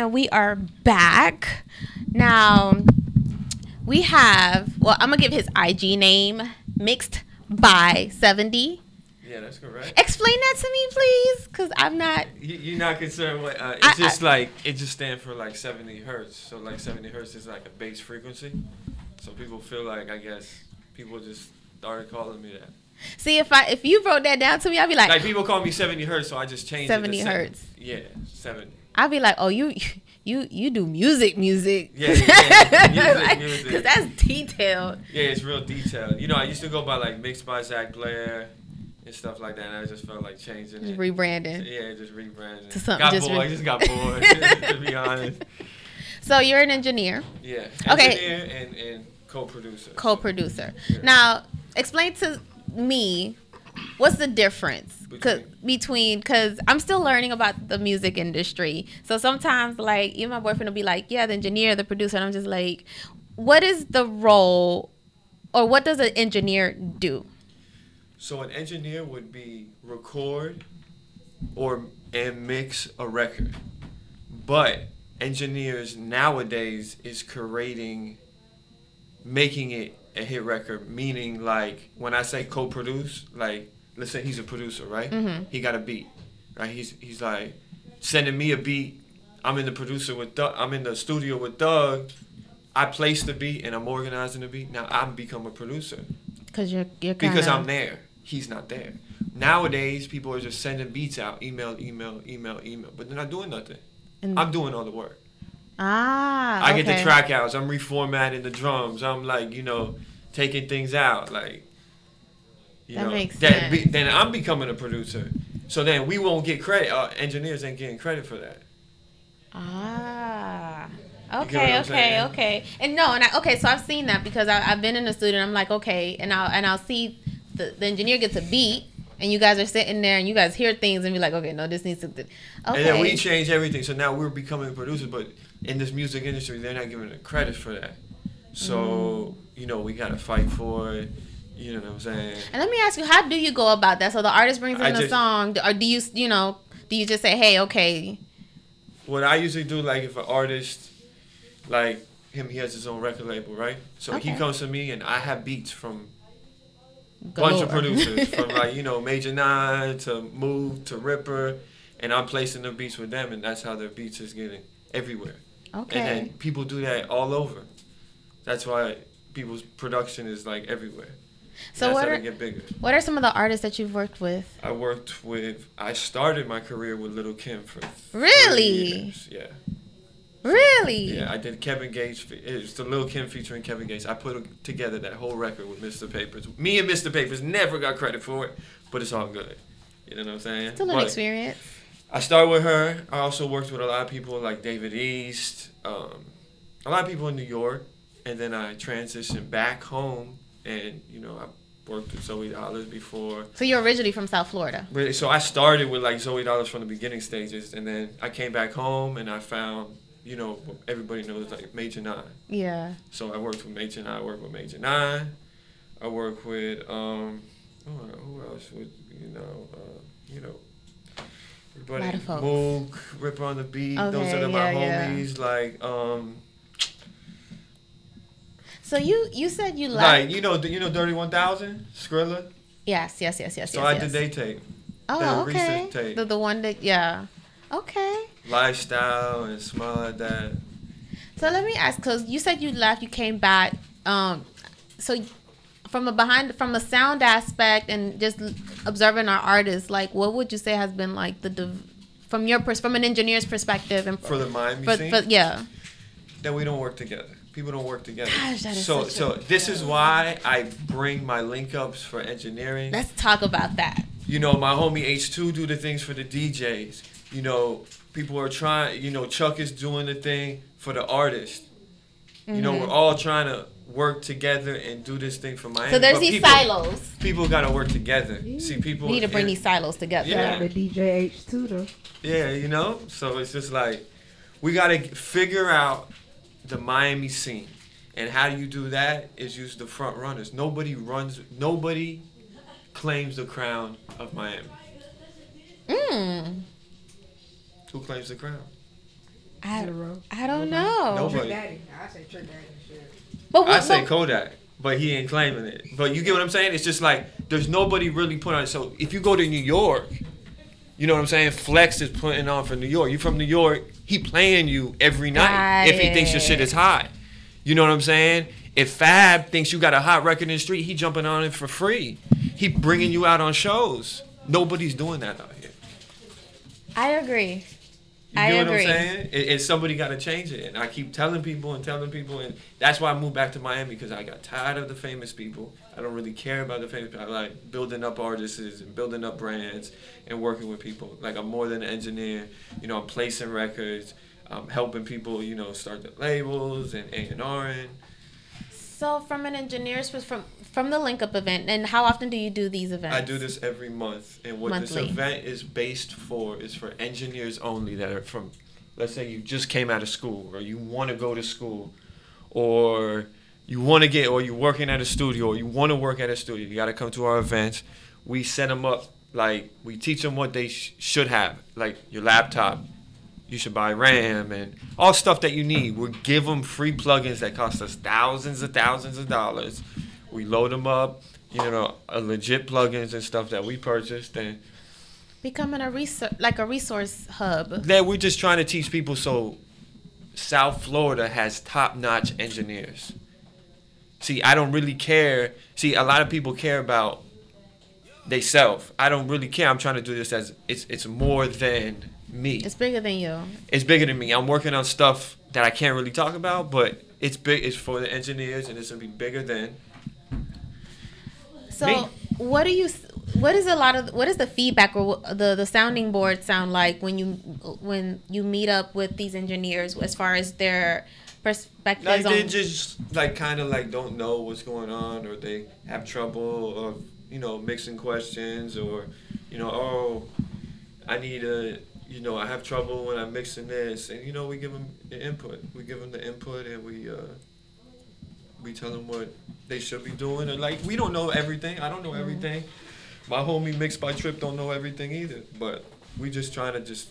and we are back. Now, we have, well, I'm going to give his IG name, Mixed by 70. Yeah, that's correct. Explain that to me, please, because I'm not. You, you're not concerned with. Uh, it's I- just I- like it just stands for like 70 hertz. So like 70 hertz is like a bass frequency. So people feel like I guess people just started calling me that. See, if I if you wrote that down to me, I'd be like, Like people call me 70 hertz, so I just changed it 70 to 70. hertz. Yeah, 70. I'd be like, oh, you you you do music, music. Yeah, yeah, music, Like, music. Cause that's detailed. Yeah, it's real detailed. You know, I used to go by like mixed by Zach Blair and stuff like that, and I just felt like changing Just it. rebranding. Yeah, just rebranding. To something got just bored. re- just got bored. to be honest. So you're an engineer, Yeah. Okay. And, and co-producer. co-producer. Yeah. Now, explain to me what's the difference 'Cause- between because I'm still learning about the music industry. So sometimes, like, even my boyfriend will be like, "Yeah, the engineer, the producer," and I'm just like, "What is the role, or what does an engineer do?" So an engineer would be record or and mix a record. But engineers nowadays is creating making it a hit record, meaning like when I say co-produce, like let's say he's a producer, right? Mhm. He got a beat, right? He's he's like sending me a beat. I'm in the producer with Doug. I'm in the studio with Doug. I place the beat and I'm organizing the beat. Now I'm become a producer Because you're you're kind because I'm there. He's not there. Nowadays, people are just sending beats out, email, email, email, email, but they're not doing nothing. I'm doing all the work. Ah. I get the track outs. I'm reformatting the drums. I'm like, you know, taking things out. Like, you That know, makes that be, then I'm becoming a producer. So then we won't get credit. Our engineers ain't getting credit for that. Ah. Okay, okay, saying? okay. And no, and I, okay, so I've seen that because I, I've been in the studio. and I'm like, okay, and I'll and I'll see the, the engineer gets a beat, and you guys are sitting there, and you guys hear things, and be like, okay, no, this needs to. Okay. And then we change everything. So now we're becoming producers, but in this music industry, they're not giving the credit for that. So, Mm. you know, we got to fight for it. You know what I'm saying? and let me ask you, how do you go about that? So the artist brings in I the just- song, or do you, you know, do you just say, hey, okay, What I usually do, like if an artist, like him, he has his own record label, right? So he comes to me and I have beats from bunch of producers, from like you know Major Nine to Mook to Ripper, and I'm placing the beats with them, and that's how their beats is getting everywhere. Okay. And then people do that all over. That's why people's production is like everywhere. So what are get bigger. what are some of the artists that you've worked with? I worked with. I started my career with Lil Kim for Really? years. Yeah. Really? Yeah, I did Kevin Gates. It's the Lil Kim featuring Kevin Gates. I put together that whole record with Mr. Papers. Me and Mr. Papers never got credit for it, but it's all good. You know what I'm saying? It's a little But experience. I started with her. I also worked with a lot of people like David East, um, a lot of people in New York, and then I transitioned back home, and you know I worked with Zoey Dollaz before. So you're originally from South Florida. Really, so I started with like Zoey Dollaz from the beginning stages, and then I came back home and I found, you know, everybody knows like Major Nine. Yeah. So I worked with Major Nine. I worked with Major Nine. I worked with um, who, else would you know, uh, you know, everybody. Lot of folks. Mook, Ripper on the Beat. those Okay, are my yeah, yeah. homies. Like um, So you you said you left. like you know, you know, Dirty One Thousand, Skrilla. yes, yes, yes, yes, So yes. I yes. did they tape, Oh, the okay. tape. The the one that yeah. Okay. lifestyle and smile like that. So let me ask, because you said you left, you came back. Um, so from a behind from a sound aspect and just observing our artists, like what would you say has been like the div- from your pers- from an engineer's perspective and For the Miami for, for- yeah. that we don't work together. People don't work together. Gosh, that is so so a- this is why I bring my link ups for engineering. Let's talk about that. you know, my homie H2 do the things for the DJs. You know, people are trying, you know, Chuck is doing the thing for the artist. You know, we're all trying to work together and do this thing for Miami. So there's but these people, silos. People got to work together. See, people We need to bring and- these silos together. Yeah. The DJ H2 though. Yeah, you know? So it's just like we got to figure out the Miami scene. And how do you do that is use the front runners. Nobody runs nobody claims the crown of Miami. Mm. Who claims the crown? I, in a row. I don't Nobody. know. Nobody. Trick Daddy. I say Trick Daddy and shit. But I say but- Kodak, but he ain't claiming it. But you get what I'm saying? It's just like there's nobody really putting on. So if you go to New York, you know what I'm saying? Flex is putting on for New York. You from New York? He playing you every night if he thinks your shit is hot. You know what I'm saying? If Fab thinks you got a hot record in the street, he jumping on it for free. He bringing you out on shows. Nobody's doing that out here. I agree. You I get agree. what I'm saying? It, it's somebody got to change it, and I keep telling people and telling people, and that's why I moved back to Miami because I got tired of the famous people. I don't really care about the famous people. I like building up artists and building up brands and working with people. Like I'm more than an engineer. You know, I'm placing records, I'm helping people. You know, start the labels and A and R'ing. So from an engineer's from from the link up event, and how often do you do these events? I do this every month, and what Monthly. this event is based for is for engineers only that are from, let's say you just came out of school, or you want to go to school, or you want to get, or you're working at a studio, or you want to work at a studio. You got to come to our events. We set them up like we teach them what they sh- should have, like your laptop. You should buy RAM and all stuff that you need. We give them free plugins that cost us thousands and thousands of dollars. We load them up, you know, uh, legit plugins and stuff that we purchased, and Becoming a resource, like a resource hub. then we're just trying to teach people. So, South Florida has top-notch engineers. See, I don't really care. See, a lot of people care about they self. I don't really care. I'm trying to do this as it's it's more than me. It's bigger than you. it's bigger than me. I'm working on stuff that I can't really talk about, but it's big. It's for the engineers, and it's gonna be bigger than. So Me. what do you? What is a lot of? What is the feedback or the the sounding board sound like when you when you meet up with these engineers as far as their perspectives Like they just like kind of like don't know what's going on, or they have trouble of you know mixing questions, or you know oh I need a you know I have trouble when I'm mixing this, and you know we give them the input. We give them the input, and we uh we tell them what they should be doing. And like we don't know everything. I don't know mm-hmm. everything. My homie Mixed by Trip don't know everything either. But we just trying to just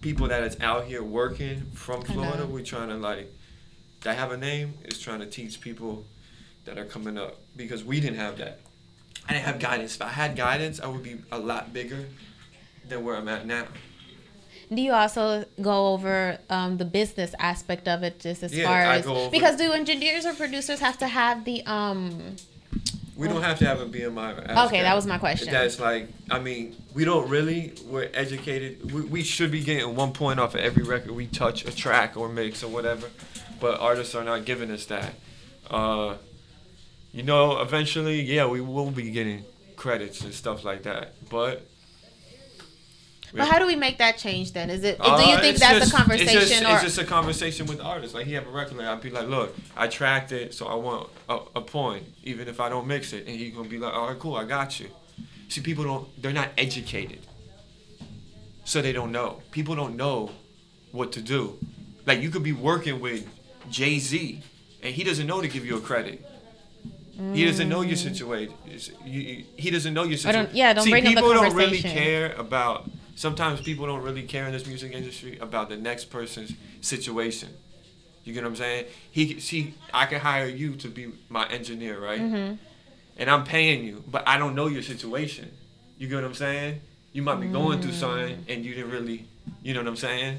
people that is out here working from Florida. We trying to like that have a name is trying to teach people that are coming up because we didn't have that. I didn't have guidance. If I had guidance, I would be a lot bigger than where I'm at now. Do you also go over um, the business aspect of it, just as Yeah, far as over- because do engineers or producers have to have the um? We don't have to have a BMI. Okay, that was my question. That's like, I mean, we don't really. We're educated. We, we should be getting one point off of every record we touch, a track or mix or whatever, but artists are not giving us that. Uh, you know, eventually, yeah, we will be getting credits and stuff like that, but. But how do we make that change then? Is it? do Uh, you think that's just- a conversation it's just, or? It's just a conversation with artists. Like he have a record, like, I'd be like, look, I tracked it, so I want a, a point, even if I don't mix it. And he gonna be like, all right, cool, I got you. See, people don't, they're not educated, so they don't know. People don't know what to do. Like you could be working with Jay Z, and he doesn't know to give you a credit. He doesn't know your situation. It's- you- you- He doesn't know your Mm. I don't- situation. yeah, don't See, bring up the people don't really care about. Sometimes people don't really care in this music industry about the next person's situation. You get what I'm saying? He, see, I can hire you to be my engineer, right? Mm-hmm. And I'm paying you, but I don't know your situation. You get what I'm saying? You might be going through Mm. something, and you didn't really. You know what I'm saying?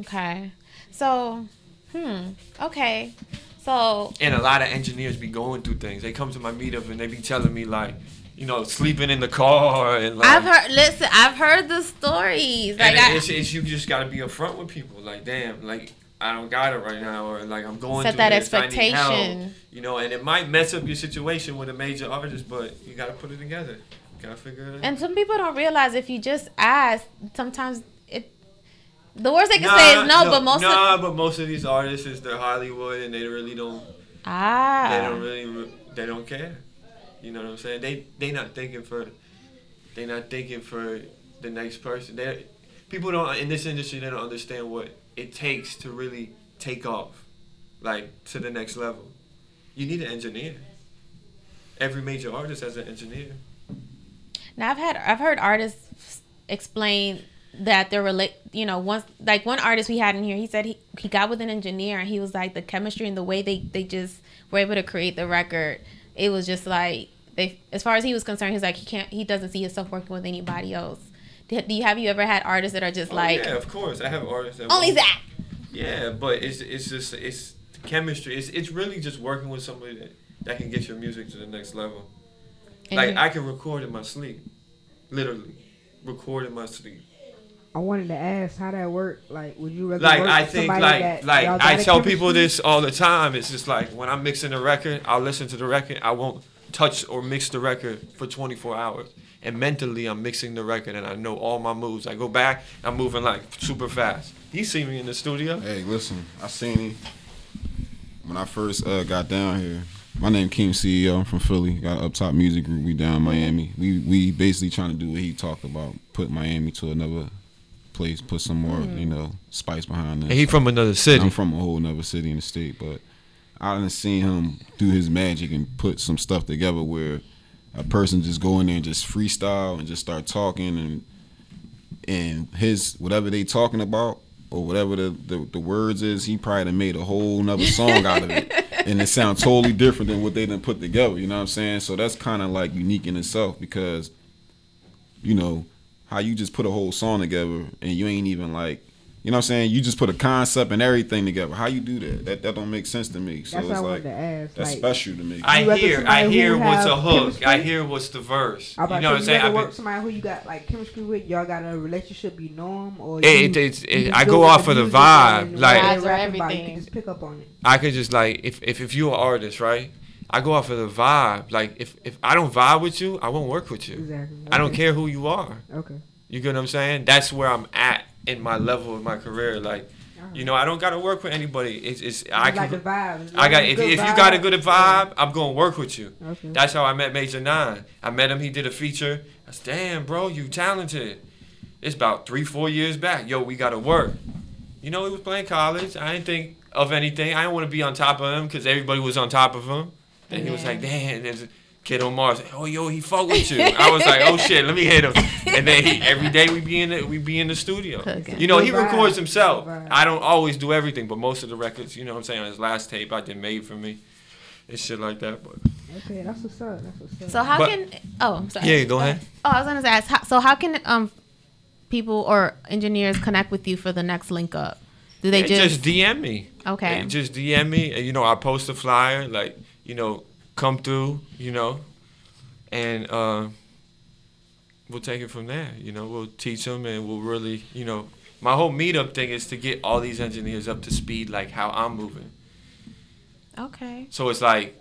okay, so, hmm, okay, so And a lot of engineers be going through things. They come to my meetup and they be telling me like, you know, sleeping in the car and like. I've heard. Listen, I've heard the stories. Like and I, it's, it's you just gotta be upfront with people. Like, damn, like I don't got it right now, or like I'm going Set through that this, I need help. expectation. You know, and it might mess up your situation with a major artist, but you gotta put it together. You gotta figure it out. and some people don't realize if you just ask, sometimes. The worst they can say is no, but most nah, of but most of these artists is they're Hollywood and they really don't ah, they don't really they don't care. You know what I'm saying? They they not thinking for they not thinking for the next person. They people don't in this industry they don't understand what it takes to really take off, like to the next level. You need an engineer. Every major artist has an engineer. Now I've had I've heard artists explain that they're relate you know once like one artist we had in here he said he, he got with an engineer and he was like the chemistry and the way they they just were able to create the record it was just like they as far as he was concerned he's like he can't he doesn't see himself working with anybody else do you have you ever had artists that are just Oh, like yeah, of course. I have artists that only that Yeah, but it's it's just it's chemistry. It's it's really just working with somebody that, that can get your music to the next level. And like I can record in my sleep, literally, record in my sleep. I wanted to ask how that worked. Like, would you rather Like work I with think somebody like that like I got a tell people this all the time. It's just like when I'm mixing a record, I'll listen to the record. I won't touch or mix the record for 24 hours. And mentally, I'm mixing the record, and I know all my moves. I go back, I'm moving like super fast. You see me in the studio. Hey, listen, I seen him when I first uh, got down here. My name Keem CEO. I'm from Philly. Got Up Top Music Group. We down in Miami. We we basically trying to do what he talked about. Put Miami to another place. Put some more mm-hmm. you know spice behind this. And he from another city. I'm from a whole nother city in the state, but I done seen him do his magic and put some stuff together where a person just go in there and just freestyle and just start talking and and his whatever they talking about or whatever the, the, the words is, he probably done made a whole nother song out of it. And it sounds totally different than what they done put together, you know what I'm saying? So that's kind of like unique in itself because, you know, how you just put a whole song together and you ain't even like, you know what I'm saying? You just put a concept and everything together. How you do that? That that don't make sense to me. So That's what I it's wanted like to ask. that's like, special to me. I hear, I hear what's a hook. chemistry? I hear what's the verse. I'm about You know what I'm saying? I've rather been- work somebody who you got like chemistry with. Y'all got a relationship, you know them, or It- you, it- it's- you it- I go go with off the of the vibe, and like- what Vibes they are about, You can just pick up on it. I could just like if, if if you're an artist, right? I go off of the vibe. Like if if I don't vibe with you, I won't work with you. Exactly. I don't care who you are. Okay. You get what I'm saying? That's where I'm at in my level of my career. Like, you uh-huh. know, I don't gotta work with anybody. It's it's I like the can. vibe. It's I got if, if you got a good vibe, I'm gonna work with you. Okay. That's how I met Major Nine. I met him. He did a feature. I said, "Damn, bro, you talented." It's about three, four years back. Yo, we gotta work. You know, he was playing college. I didn't think of anything. I didn't want to be on top of him because everybody was on top of him. And he was like, "Damn, there's a kid on Mars. Oh, yo, he fuck with you." I was like, "Oh shit, let me hit him." And then he, every day we be in the we be in the studio. Cooking. You know, he Good records himself. Good. I don't always do everything, but most of the records, you know what I'm saying, on his last tape I did made for me. And shit like that. But Okay, that's what's up. That's what's up. So how But- can? Oh, I'm sorry. Yeah, go ahead. Oh, I was gonna ask. How, so how can um people or engineers connect with you for the next link up? Do they Yeah, just, just DM me. okay? Hey, just DM me. and, You know, I post a flyer, like, you know, come through, you know, and uh, we'll take it from there. You know, we'll teach them and we'll really, you know, my whole meetup thing is to get all these engineers up to speed, like how I'm moving. okay. So it's like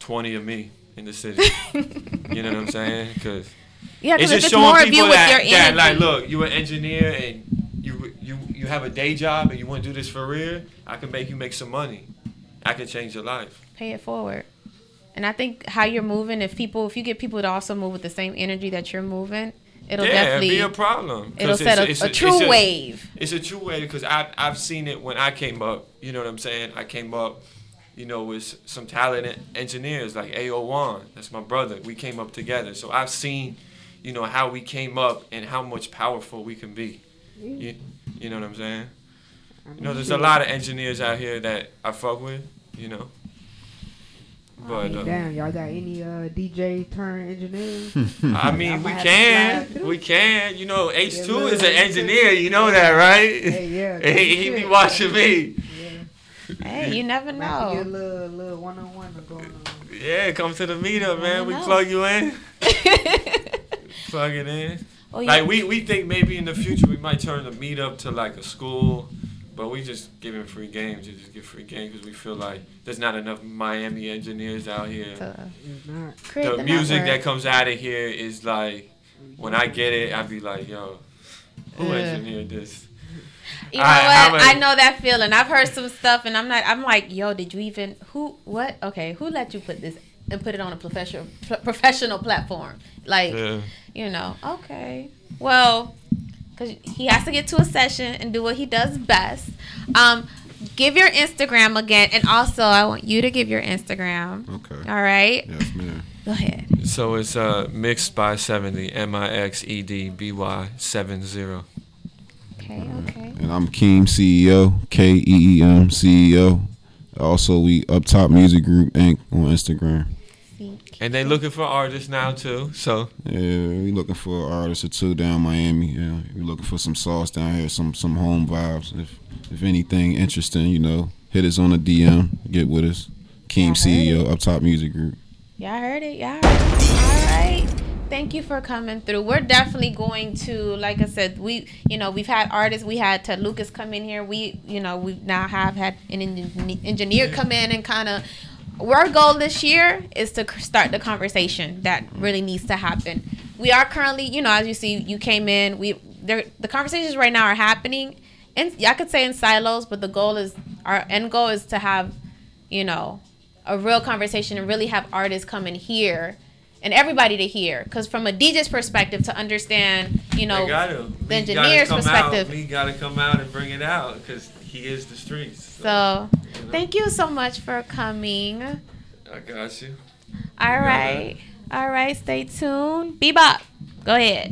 20 of me in the city. you know what I'm saying? Because Yeah, it's just it's showing people that, that like, look, you're an engineer and you you you have a day job and you want to do this for real. I can make you make some money. I can change your life. pay it forward. And I think how you're moving, if people, if you get people to also move with the same energy that you're moving, it'll yeah, definitely be a problem. it'll it's set a, it's a true it's wave. It's a true wave because I I've seen it when I came up. You know what I'm saying? I came up, you know, with some talented engineers like AO1. That's my brother. We came up together. So I've seen, you know, how we came up and how much powerful we can be. You, you know what I'm saying? I You know, there's a lot of engineers out here that I fuck with. You know. I mean, uh, damn, y'all got any uh, DJ turn engineers? I I mean, we might have to can, we can. You know, H Yeah, two look, is an engineer. You know that, right? hey, yeah. He, he be watching me. Yeah. Hey, you never Might have to get a know. little, little one-on-one going on. Yeah, come to the meetup, man. We know. plug you in, plug it in. oh, yeah. Like we, we think maybe in the future we might turn the meetup to like a school, but we just giving free games. You just give free games because we feel like there's not enough Miami engineers out here. to It's The the music that comes out of here is like when I get it, I be like, yo, who Yeah. engineered this? You know I- what? many- I know that feeling. I've heard some stuff, and I'm not. I'm like, yo, did you even who? What? Okay, who let you put this and put it on a professional professional platform? Like, Yeah. you know, okay. Well, because he has to get to a session and do what he does best. Um, give your Instagram again, and also I want you to give your Instagram. Okay. All right. Yes, man. Go ahead. So it's uh mixed by seventy. M I X E D B Y seven zero. Okay, okay. And I'm Keem CEO, K E E M CEO. Also, we Up Top Music Group Inc. on Instagram. See. And they looking for artists now too. So Yeah, we looking for artists artist or two down Miami. Yeah, we looking for some sauce down here, some some home vibes. If if anything interesting, you know, hit us on a DM, get with us. Keem CEO, Up Top Music Group. Y'all heard it. Y'all heard it. All right. Thank you for coming through. We're definitely going to, like I said, we, you know, we've had artists. We had Ted Lucas come in here. We, you know, we now have had an engineer come in and kind of. Our goal this year is to start the conversation that really needs to happen. We are currently, you know, as you see, you came in. We, there, the conversations right now are happening, and I could say in silos, but the goal is our end goal is to have, you know, a real conversation and really have artists come in here and everybody to hear because from a dj's perspective to understand you know gotta. the engineer's perspective. Out. We gotta come out and bring it out because he is the streets. so you know. thank you so much for coming I got you. all right all right stay tuned bebop go ahead